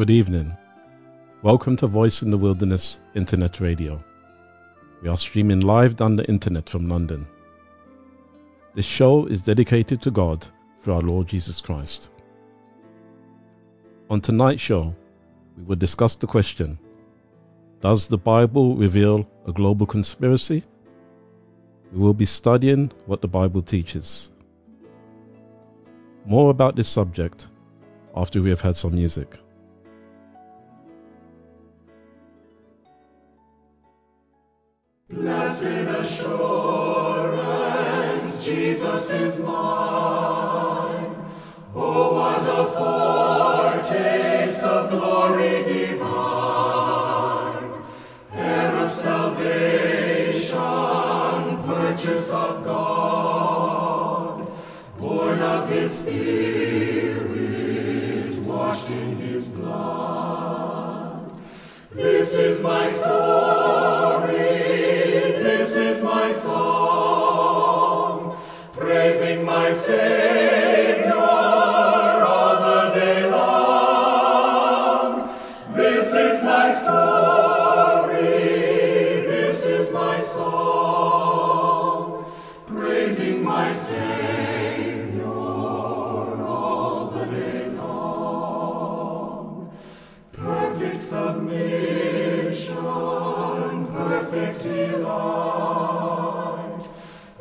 Good evening. Welcome to Voice in the Wilderness Internet Radio. We are streaming live down the internet from London. This show is dedicated to God through our Lord Jesus Christ. On tonight's show, we will discuss the question Does the Bible reveal a global conspiracy? We will be studying what the Bible teaches. More about this subject after we have had some music.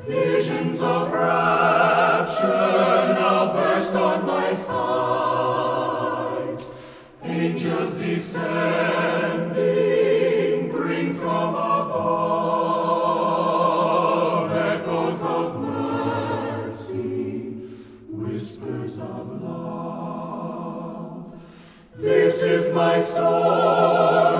Visions of rapture now burst on my sight. Angels descending bring from above echoes of mercy, whispers of love. This is my story,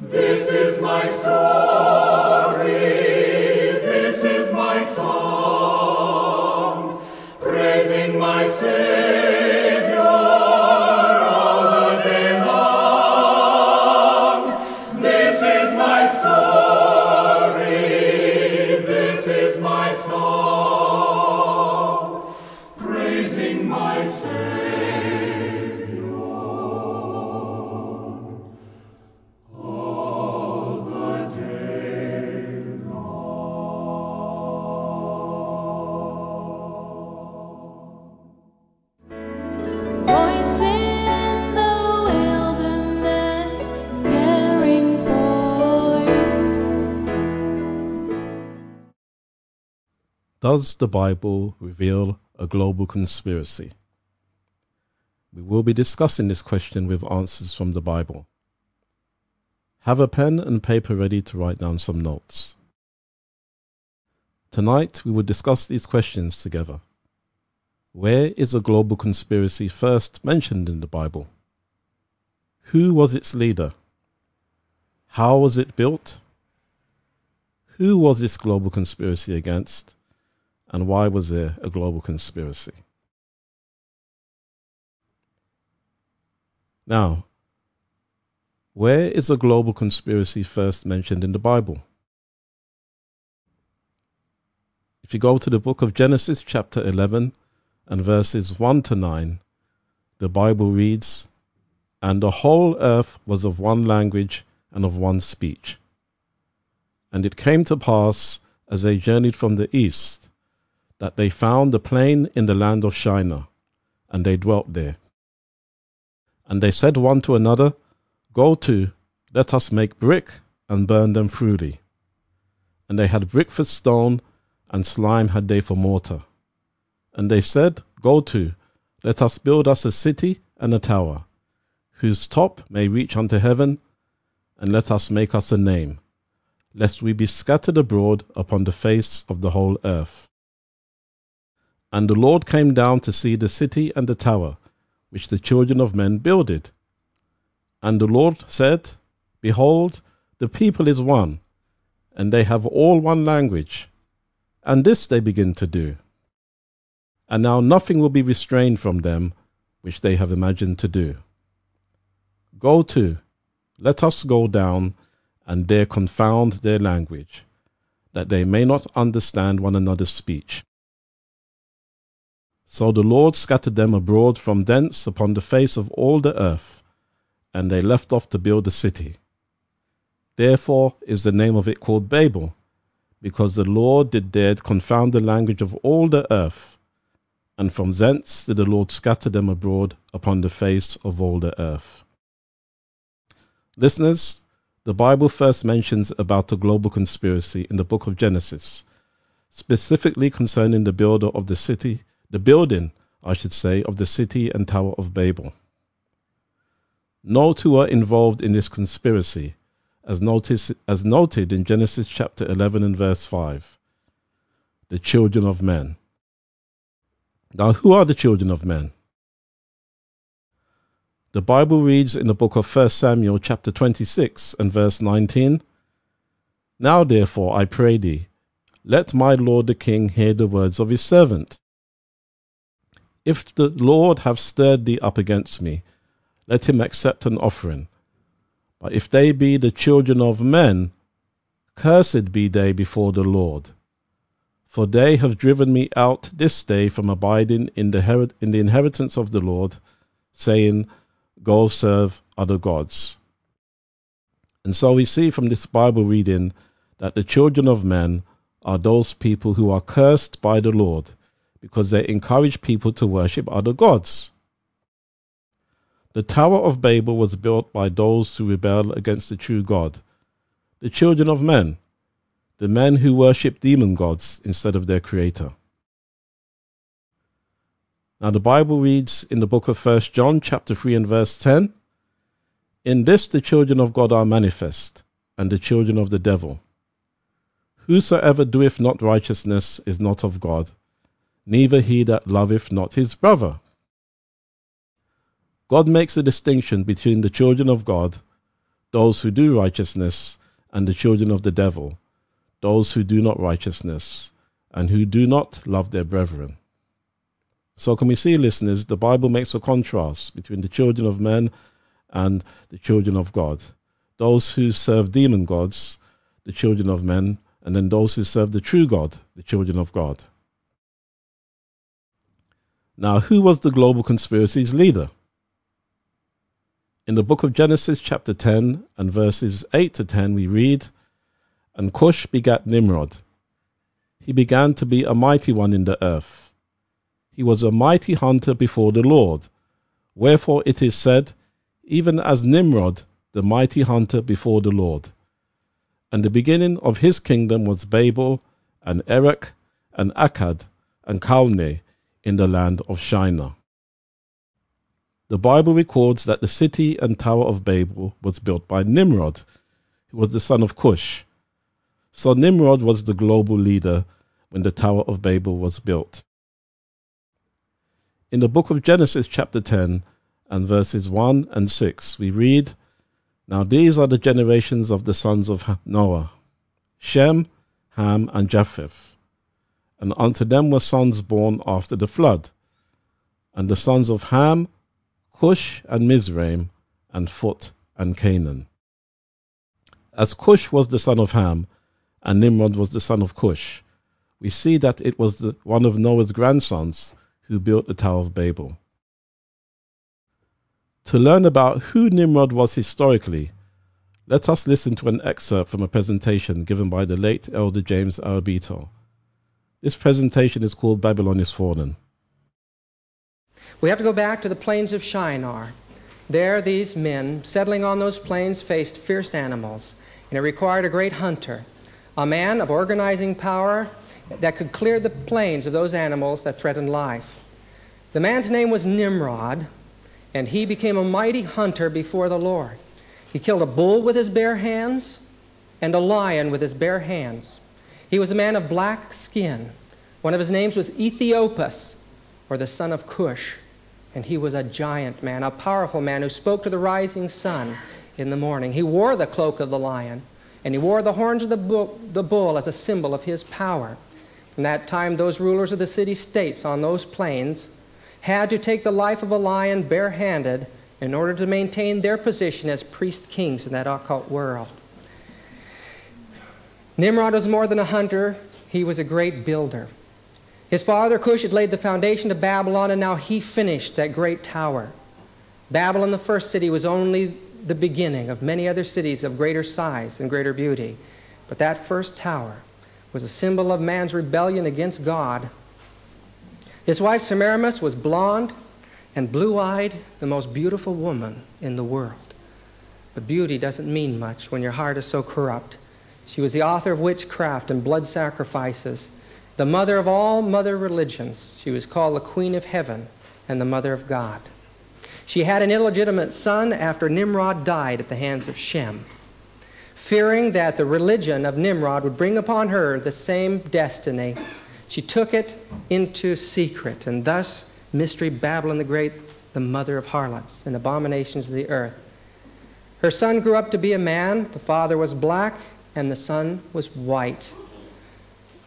This is my story, praising Does the Bible reveal a global conspiracy? We will be discussing this question with answers from the Bible. Have a pen and paper ready to write down some notes. Tonight we will discuss these questions together. Where is a global conspiracy first mentioned in the Bible? Who was its leader? How was it built? Who was this global conspiracy against? And why was there a global conspiracy? Now, where is a global conspiracy first mentioned in the Bible? If you go to the book of Genesis, chapter 11, and verses 1 to 9, the Bible reads, And the whole earth was of one language and of one speech. And it came to pass, as they journeyed from the east, that they found a plain in the land of Shinar, and they dwelt there. And they said one to another, Go to, let us make brick and burn them thoroughly. And they had brick for stone, and slime had they for mortar. And they said, Go to, let us build us a city and a tower, whose top may reach unto heaven, and let us make us a name, lest we be scattered abroad upon the face of the whole earth. And the Lord came down to see the city and the tower, which the children of men builded. And the Lord said, Behold, the people is one, and they have all one language, and this they begin to do. And now nothing will be restrained from them which they have imagined to do. Go to, let us go down, and there confound their language, that they may not understand one another's speech. So the Lord scattered them abroad from thence upon the face of all the earth, and they left off to build a city. Therefore is the name of it called Babel, because the Lord did there confound the language of all the earth, and from thence did the Lord scatter them abroad upon the face of all the earth. Listeners, the Bible first mentions about a global conspiracy in the book of Genesis, specifically concerning the builder of the city, the building, I should say, of the city and Tower of Babel. No two are involved in this conspiracy, as, notice, as noted in Genesis chapter 11 and verse 5. The children of men. Now, who are the children of men? The Bible reads in the book of 1 Samuel, chapter 26, and verse 19 Now, therefore, I pray thee, let my lord the king hear the words of his servant. If the Lord have stirred thee up against me, let him accept an offering. But if they be the children of men, cursed be they before the Lord. For they have driven me out this day from abiding in the, in the inheritance of the Lord, saying, Go serve other gods. And so we see from this Bible reading that the children of men are those people who are cursed by the Lord because they encourage people to worship other gods. The Tower of Babel was built by those who rebelled against the true God, the children of men, the men who worship demon gods instead of their creator. Now the Bible reads in the book of 1 John chapter 3 and verse 10, In this the children of God are manifest, and the children of the devil. Whosoever doeth not righteousness is not of God, neither he that loveth not his brother. God makes a distinction between the children of God, those who do righteousness, and the children of the devil, those who do not righteousness, and who do not love their brethren. So, can we see, listeners, the Bible makes a contrast between the children of men and the children of God. Those who serve demon gods, the children of men, and then those who serve the true God, the children of God. Now, who was the global conspiracy's leader? In the book of Genesis, chapter 10, and verses 8 to 10, we read, And Cush begat Nimrod. He began to be a mighty one in the earth. He was a mighty hunter before the Lord. Wherefore it is said, Even as Nimrod, the mighty hunter before the Lord. And the beginning of his kingdom was Babel, and Erech, and Akkad, and Calneh in the land of Shinar. The Bible records that the city and Tower of Babel was built by Nimrod, who was the son of Cush. So Nimrod was the global leader when the Tower of Babel was built. in the book of Genesis, chapter 10, and verses 1 and 6, we read, Now these are the generations of the sons of Noah Shem, Ham, and Japheth. And unto them were sons born after the flood. And the sons of Ham, Cush and Mizraim, and Phut and Canaan. As Cush was the son of Ham, and Nimrod was the son of Cush, we see that it was the, one of Noah's grandsons who built the Tower of Babel. To learn about who Nimrod was historically, let us listen to an excerpt from a presentation given by the late Elder James Arrabito. This presentation is called Babylon is Fallen. We have to go back to the plains of Shinar. There, these men, settling on those plains, faced fierce animals, and it required a great hunter, a man of organizing power that could clear the plains of those animals that threatened life. The man's name was Nimrod, and he became a mighty hunter before the Lord. He killed a bull with his bare hands and a lion with his bare hands. He was a man of black skin. One of his names was Ethiopus, or the son of Cush. And he was a giant man, a powerful man who spoke to the rising sun in the morning. He wore the cloak of the lion, and he wore the horns of the bull, the bull as a symbol of his power. From that time, those rulers of the city states on those plains had to take the life of a lion barehanded in order to maintain their position as priest kings in that occult world. Nimrod was more than a hunter, he was a great builder. His father Cush had laid the foundation of Babylon, and now he finished that great tower. Babylon, the first city, was only the beginning of many other cities of greater size and greater beauty. But that first tower was a symbol of man's rebellion against God. His wife Semiramis was blonde and blue eyed, the most beautiful woman in the world. But beauty doesn't mean much when your heart is so corrupt. She was the author of witchcraft and blood sacrifices, the mother of all mother religions. She was called the Queen of Heaven and the Mother of God. She had an illegitimate son after Nimrod died at the hands of Shem. Fearing that the religion of Nimrod would bring upon her the same destiny, she took it into secret, and thus Mystery Babylon the Great, the mother of harlots and abominations of the earth. Her son grew up to be a man. The father was black, and the son was white.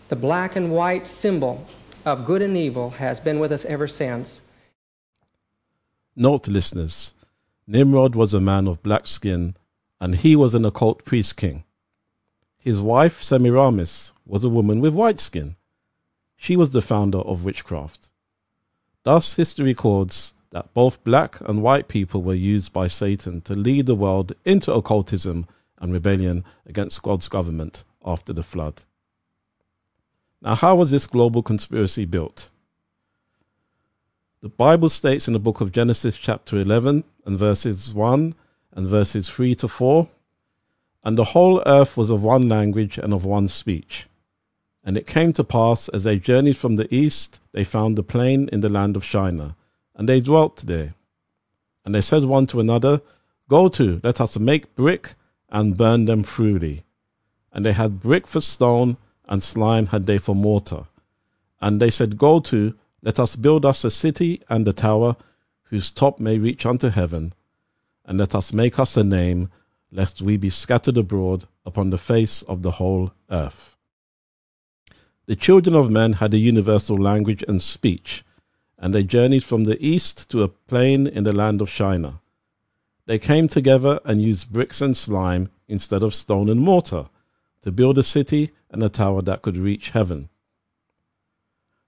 The black and white symbol of good and evil has been with us ever since. Note, listeners, Nimrod was a man of black skin, and he was an occult priest king. His wife, Semiramis, was a woman with white skin. She was the founder of witchcraft. Thus, history records that both black and white people were used by Satan to lead the world into occultism and rebellion against God's government after the flood. Now, how was this global conspiracy built? The Bible states in the book of Genesis, chapter 11, and verses 1 and verses 3 to 4 And the whole earth was of one language and of one speech. And it came to pass, as they journeyed from the east, they found a plain in the land of Shinar, and they dwelt there. And they said one to another, Go to, let us make brick and burned them thoroughly. And they had brick for stone, and slime had they for mortar. And they said, Go to, let us build us a city and a tower, whose top may reach unto heaven, and let us make us a name, lest we be scattered abroad upon the face of the whole earth. The children of men had a universal language and speech, and they journeyed from the east to a plain in the land of Shinar. They came together and used bricks and slime instead of stone and mortar to build a city and a tower that could reach heaven.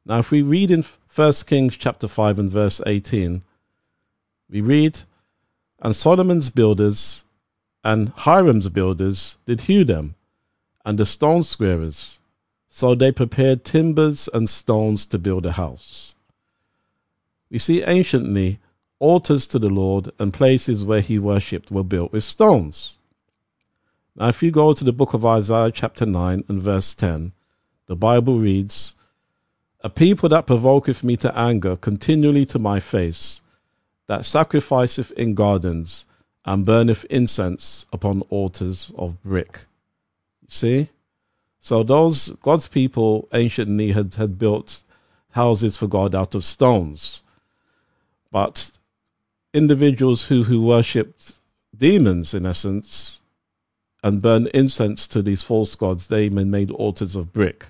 Now, if we read in 1 Kings chapter 5 and verse 18, we read, And Solomon's builders and Hiram's builders did hew them, and the stone squarers. So they prepared timbers and stones to build a house. We see anciently altars to the Lord and places where he worshipped were built with stones. Now, if you go to the book of Isaiah, chapter 9 and verse 10, the Bible reads, A people that provoketh me to anger continually to my face, that sacrificeth in gardens, and burneth incense upon altars of brick. See? So those God's people anciently had, had built houses for God out of stones. But individuals who, who worshipped demons, in essence, and burned incense to these false gods, they made altars of brick.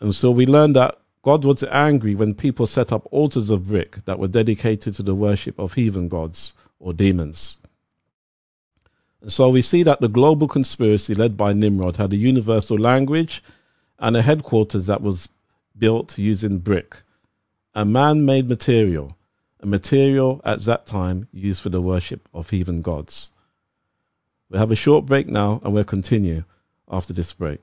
And so we learned that God was angry when people set up altars of brick that were dedicated to the worship of heathen gods or demons. And so we see that the global conspiracy led by Nimrod had a universal language and a headquarters that was built using brick, a man made material, a material at that time used for the worship of heathen gods. We'll have a short break now and we'll continue after this break.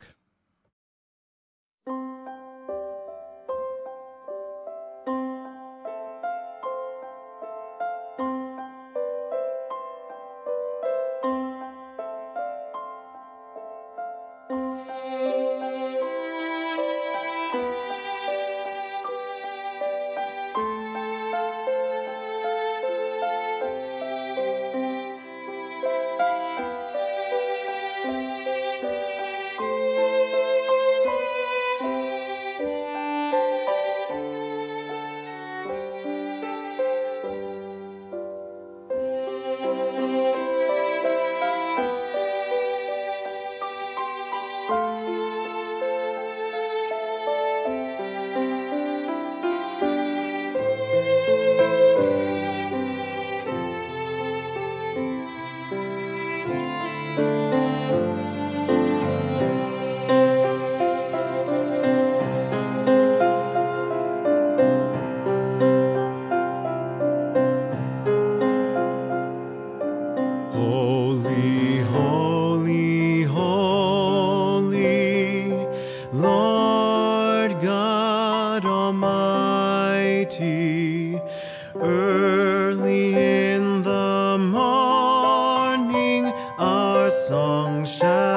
Song shall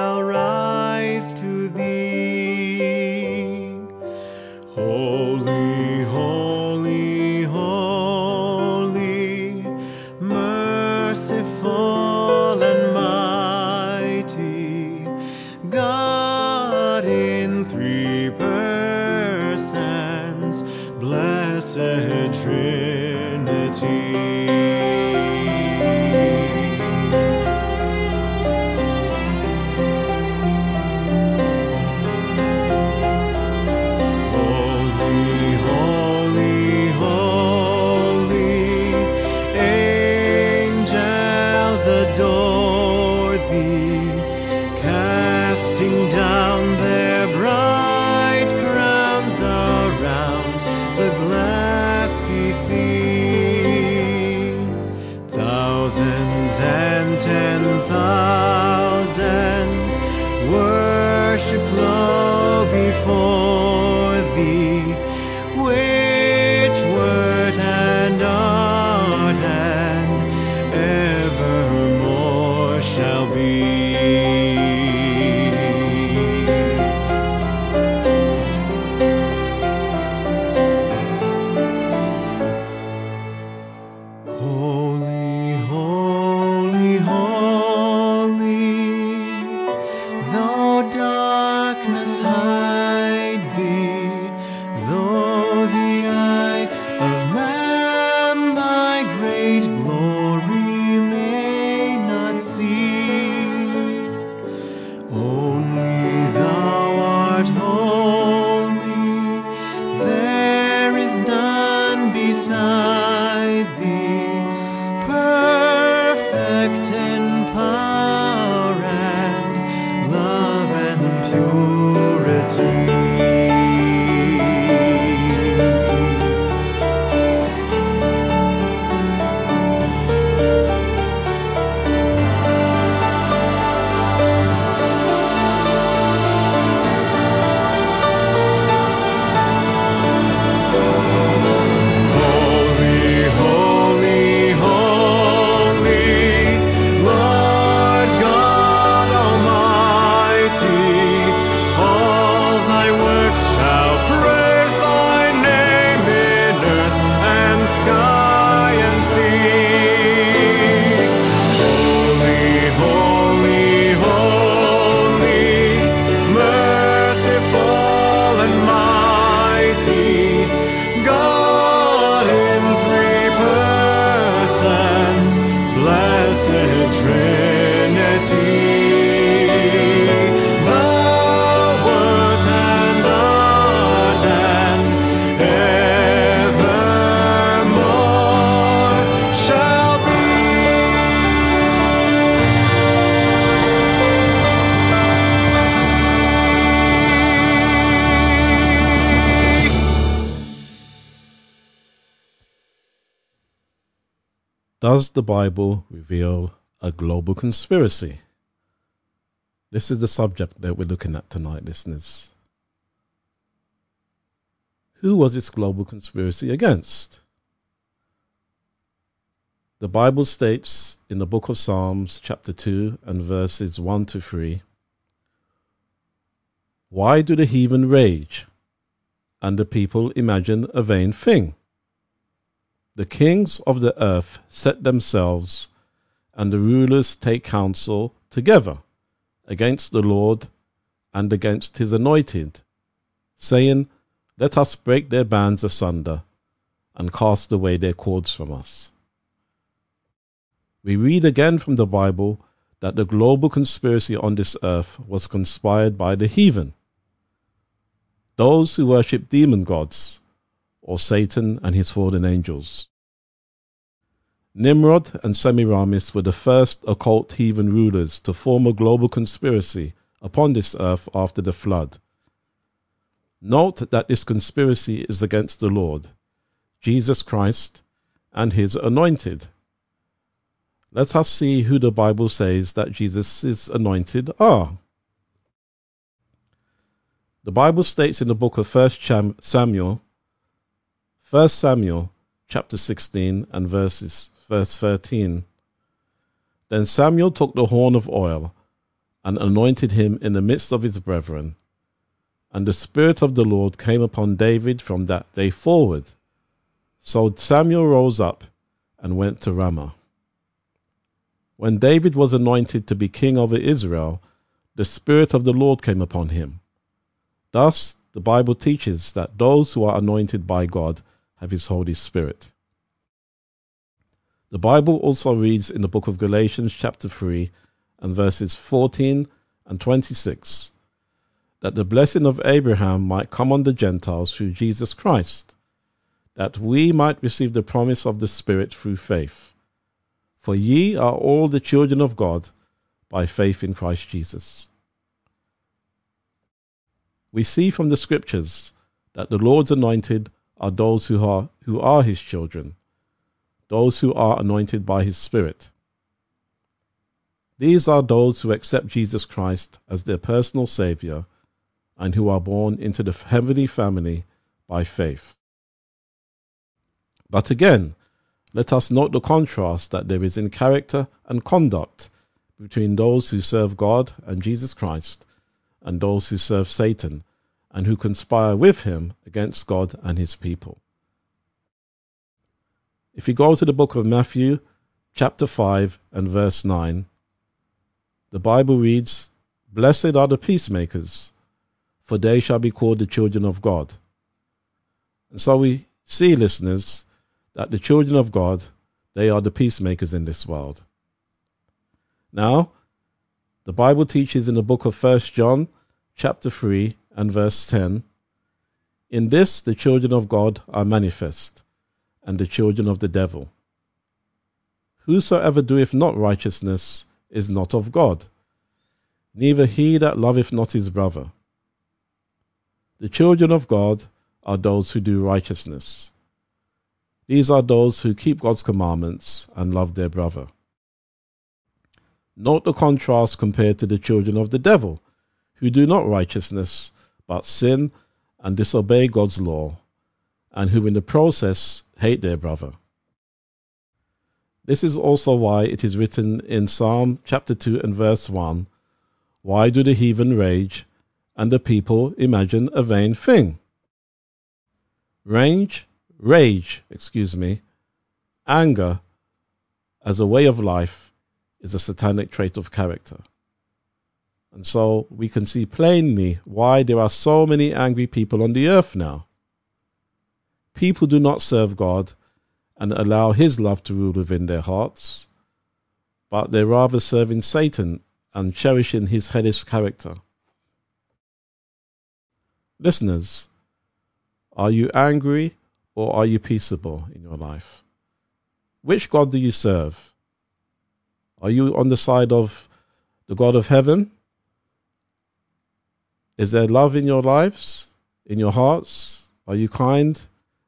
ten thousands worship low before Does the Bible reveal a global conspiracy? This is the subject that we're looking at tonight, listeners. Who was this global conspiracy against? The Bible states in the book of Psalms, chapter 2, and verses 1 to 3 Why do the heathen rage, and the people imagine a vain thing? The kings of the earth set themselves, and the rulers take counsel together against the Lord and against his anointed, saying, Let us break their bands asunder and cast away their cords from us. We read again from the Bible that the global conspiracy on this earth was conspired by the heathen, those who worship demon gods, or Satan and his fallen angels. Nimrod and Semiramis were the first occult heathen rulers to form a global conspiracy upon this earth after the flood. Note that this conspiracy is against the Lord, Jesus Christ, and his anointed. Let us see who the Bible says that Jesus' anointed are. The Bible states in the book of 1 Samuel, 1 Samuel chapter 16 and verses verse 13. Then Samuel took the horn of oil and anointed him in the midst of his brethren. And the Spirit of the Lord came upon David from that day forward. So Samuel rose up and went to Ramah. When David was anointed to be king over Israel, the Spirit of the Lord came upon him. Thus, the Bible teaches that those who are anointed by God have His Holy Spirit. The Bible also reads in the book of Galatians, chapter 3, and verses 14 and 26, that the blessing of Abraham might come on the Gentiles through Jesus Christ, that we might receive the promise of the Spirit through faith. For ye are all the children of God by faith in Christ Jesus. We see from the scriptures that the Lord's anointed are those who are, who are his children, those who are anointed by his Spirit. These are those who accept Jesus Christ as their personal Savior and who are born into the heavenly family by faith. But again, let us note the contrast that there is in character and conduct between those who serve God and Jesus Christ and those who serve Satan and who conspire with him against God and his people. If you go to the book of Matthew, chapter 5, and verse 9, the Bible reads, Blessed are the peacemakers, for they shall be called the children of God. And so we see, listeners, that the children of God, they are the peacemakers in this world. Now, the Bible teaches in the book of First John, chapter 3, and verse 10 In this the children of God are manifest, and the children of the devil. Whosoever doeth not righteousness is not of God, neither he that loveth not his brother. The children of God are those who do righteousness. These are those who keep God's commandments and love their brother. Note the contrast compared to the children of the devil, who do not righteousness, but sin and disobey God's law, and who in the process hate their brother. This is also why it is written in Psalm chapter 2 and verse 1 Why do the heathen rage and the people imagine a vain thing? Range, rage, excuse me, anger as a way of life is a satanic trait of character. And so we can see plainly why there are so many angry people on the earth now. People do not serve God and allow His love to rule within their hearts, but they're rather serving Satan and cherishing his hellish character. Listeners, are you angry or are you peaceable in your life? Which God do you serve? Are you on the side of the God of heaven? Is there love in your lives, in your hearts? Are you kind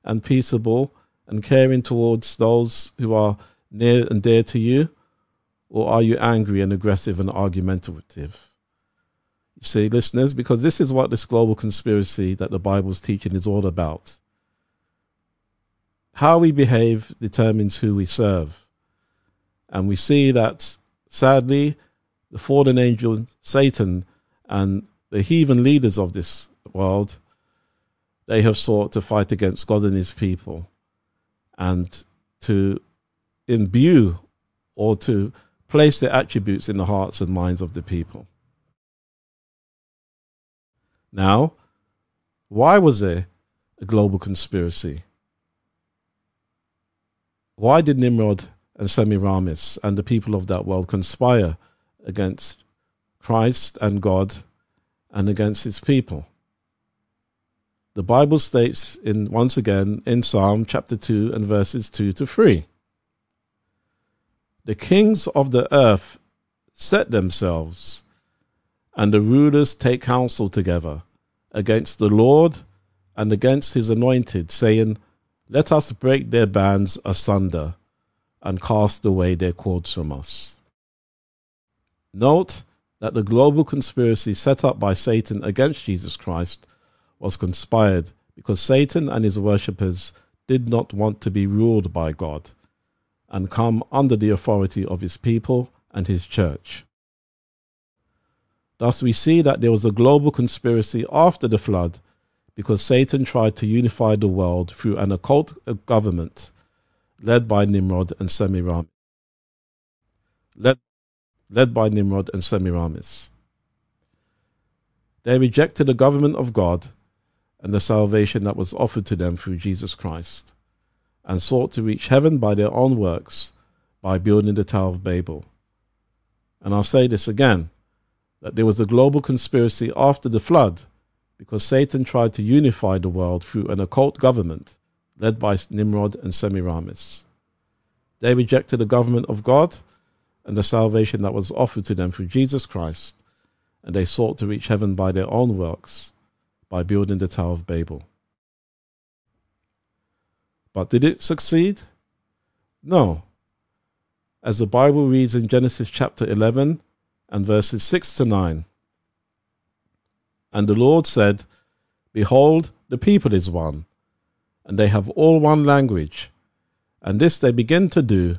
and peaceable and caring towards those who are near and dear to you? Or are you angry and aggressive and argumentative? You see, listeners, because this is what this global conspiracy that the Bible's teaching is all about. How we behave determines who we serve. And we see that, sadly, the fallen angel Satan and the heathen leaders of this world, they have sought to fight against God and his people and to imbue or to place their attributes in the hearts and minds of the people. Now, why was there a global conspiracy? Why did Nimrod and Semiramis and the people of that world conspire against Christ and God and against his people? The Bible states in once again in Psalm chapter 2 and verses 2 to 3. The kings of the earth set themselves, and the rulers take counsel together against the Lord and against his anointed, saying, Let us break their bands asunder and cast away their cords from us. Note that the global conspiracy set up by Satan against Jesus Christ was conspired because Satan and his worshippers did not want to be ruled by God and come under the authority of his people and his church. Thus, we see that there was a global conspiracy after the flood because Satan tried to unify the world through an occult government led by Nimrod and Semiramis. Led, led by Nimrod and Semiramis. They rejected the government of God and the salvation that was offered to them through Jesus Christ, and sought to reach heaven by their own works by building the Tower of Babel. And I'll say this again that there was a global conspiracy after the flood because Satan tried to unify the world through an occult government led by Nimrod and Semiramis. They rejected the government of God and the salvation that was offered to them through Jesus Christ, and they sought to reach heaven by their own works by building the Tower of Babel. But did it succeed? No. As the Bible reads in Genesis chapter 11 and verses 6 to 9. And the Lord said, Behold, the people is one, and they have all one language, and this they begin to do,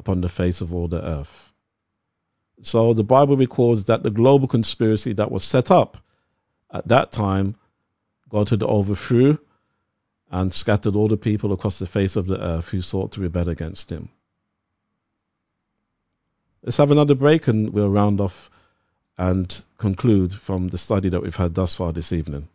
upon the face of all the earth. So the Bible records that the global conspiracy that was set up at that time, God had overthrew and scattered all the people across the face of the earth who sought to rebel against him. Let's have another break and we'll round off and conclude from the study that we've had thus far this evening.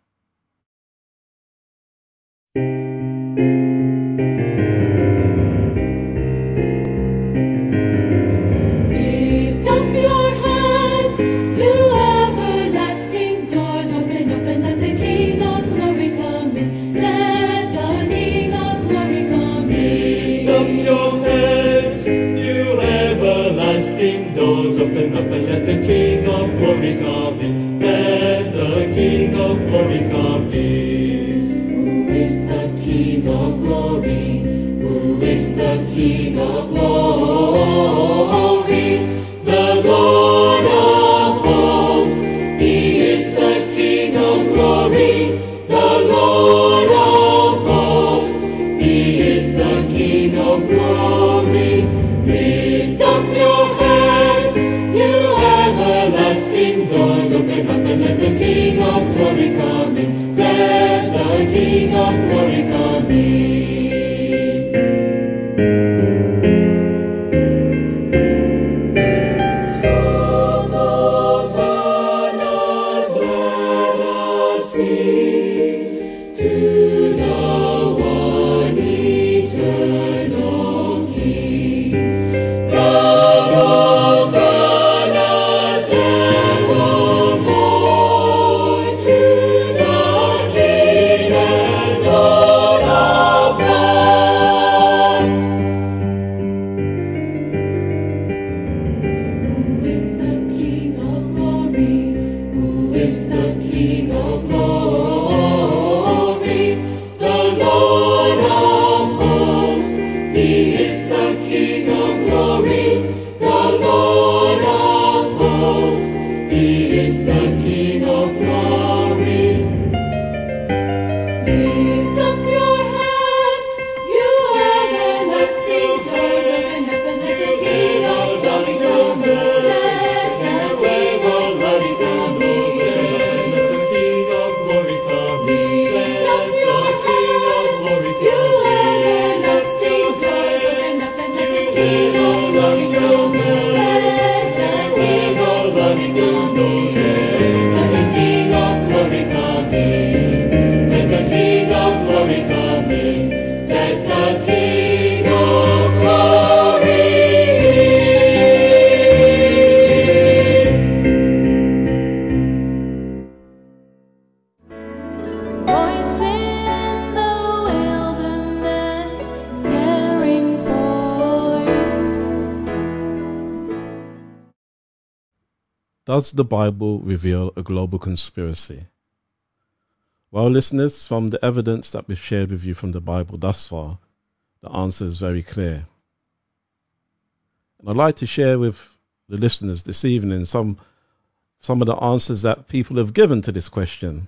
Does the Bible reveal a global conspiracy? Well, listeners, from the evidence that we've shared with you from the Bible thus far, the answer is very clear. And I'd like to share with the listeners this evening some some of the answers that people have given to this question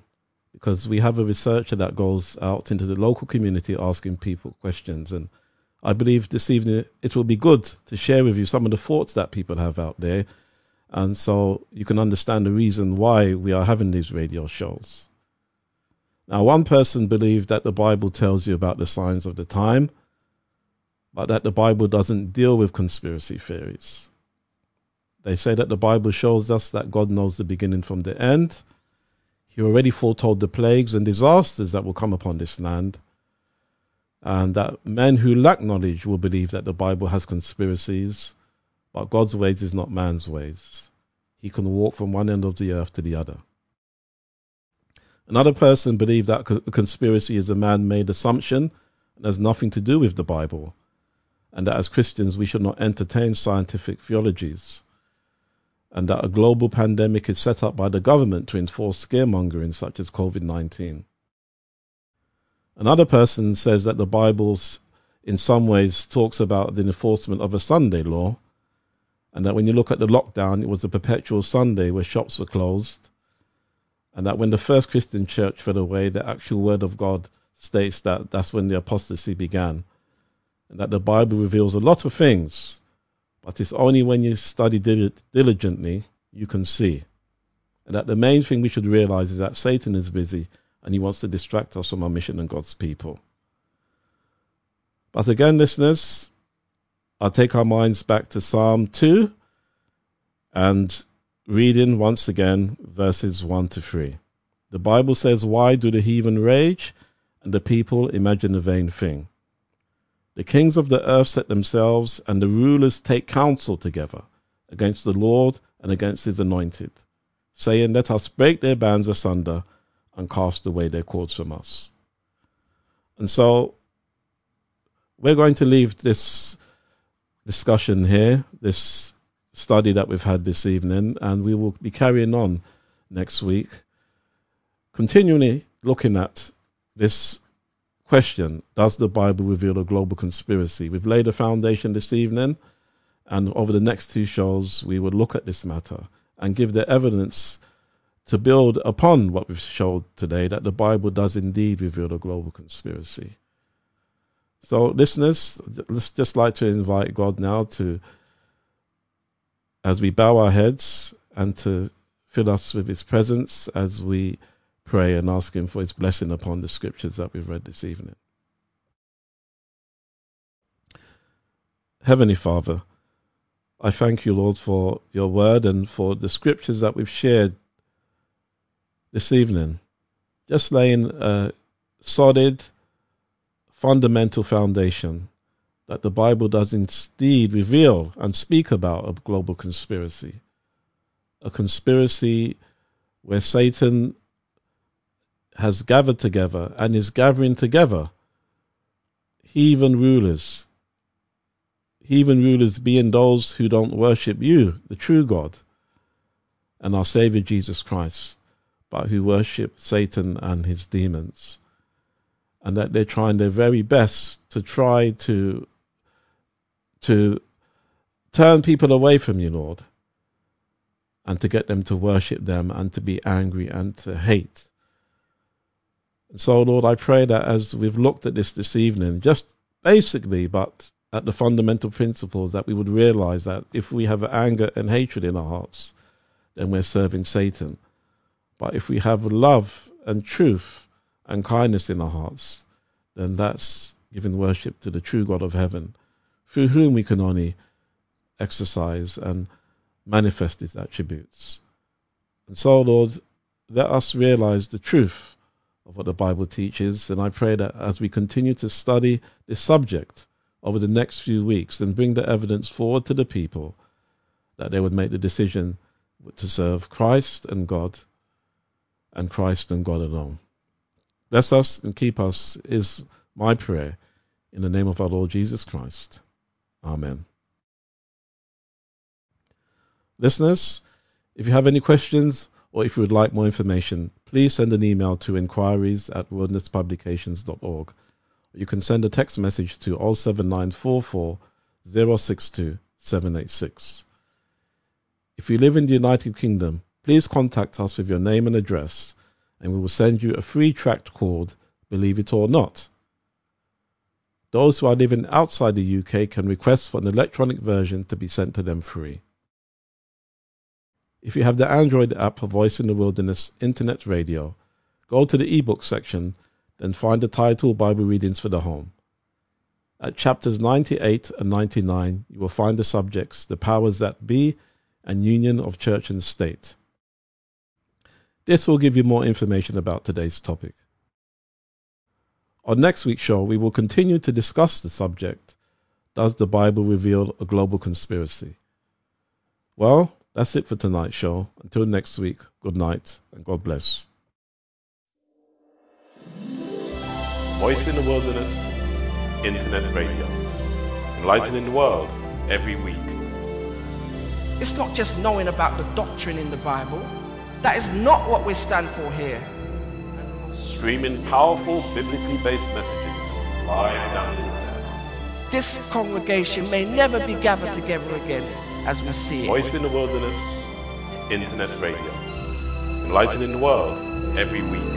because we have a researcher that goes out into the local community asking people questions and I believe this evening it will be good to share with you some of the thoughts that people have out there and so you can understand the reason why we are having these radio shows. Now, one person believed that the Bible tells you about the signs of the time, but that the Bible doesn't deal with conspiracy theories. They say that the Bible shows us that God knows the beginning from the end. He already foretold the plagues and disasters that will come upon this land, and that men who lack knowledge will believe that the Bible has conspiracies, but God's ways is not man's ways. He can walk from one end of the earth to the other. Another person believed that a conspiracy is a man made assumption and has nothing to do with the Bible, and that as Christians we should not entertain scientific theologies, and that a global pandemic is set up by the government to enforce scaremongering such as COVID 19. Another person says that the Bible, in some ways, talks about the enforcement of a Sunday law, and that when you look at the lockdown, it was a perpetual Sunday where shops were closed and that when the first Christian church fell away, the actual word of God states that that's when the apostasy began. And that the Bible reveals a lot of things, but it's only when you study diligently you can see. And that the main thing we should realize is that Satan is busy and he wants to distract us from our mission and God's people. But again, listeners, I'll take our minds back to Psalm 2 and reading once again verses 1 to 3. The Bible says, Why do the heathen rage and the people imagine a vain thing? The kings of the earth set themselves, and the rulers take counsel together against the Lord and against his anointed, saying, Let us break their bands asunder and cast away their cords from us. And so we're going to leave this discussion here, this study that we've had this evening, and we will be carrying on next week, continually looking at this question Does the Bible reveal a global conspiracy? We've laid a foundation this evening, and over the next two shows, we will look at this matter and give the evidence to build upon what we've showed today that the Bible does indeed reveal a global conspiracy. So, listeners, let's just like to invite God now to as we bow our heads and to fill us with His presence as we pray and ask Him for His blessing upon the scriptures that we've read this evening. Heavenly Father, I thank you, Lord, for your word and for the scriptures that we've shared this evening. Just laying a solid, fundamental foundation that the Bible does indeed reveal and speak about a global conspiracy. A conspiracy where Satan has gathered together and is gathering together heathen rulers. Heathen rulers being those who don't worship you, the true God, and our Savior Jesus Christ, but who worship Satan and his demons. And that they're trying their very best to try to to turn people away from you, Lord, and to get them to worship them and to be angry and to hate. So, Lord, I pray that as we've looked at this this evening, just basically, but at the fundamental principles, that we would realize that if we have anger and hatred in our hearts, then we're serving Satan. But if we have love and truth and kindness in our hearts, then that's giving worship to the true God of heaven through whom we can only exercise and manifest his attributes. And so, Lord, let us realize the truth of what the Bible teaches. And I pray that as we continue to study this subject over the next few weeks and bring the evidence forward to the people, that they would make the decision to serve Christ and God and Christ and God alone. Bless us and keep us is my prayer in the name of our Lord Jesus Christ. Amen. Listeners, If you have any questions or if you would like more information, please send an email to inquiries at wildernesspublications.org. You can send a text message to 07944 062 786. If you live in the United Kingdom, please contact us with your name and address, and we will send you a free tract called Believe It or Not. Those who are living outside the UK can request for an electronic version to be sent to them free. If you have the Android app for Voice in the Wilderness Internet Radio, go to the ebook section, then find the title Bible Readings for the Home. At chapters 98 and 99, you will find the subjects The Powers That Be and Union of Church and State. This will give you more information about today's topic. On next week's show, we will continue to discuss the subject Does the Bible reveal a global conspiracy? Well, that's it for tonight's show. Until next week, good night and God bless. Voice in the Wilderness, Internet Radio. Enlightening the world every week. It's not just knowing about the doctrine in the Bible. That is not what we stand for here. Streaming powerful biblically based messages live down the internet. This congregation may never be gathered together again as we see it. Voice in the Wilderness, Internet Radio. Enlightening the world every week.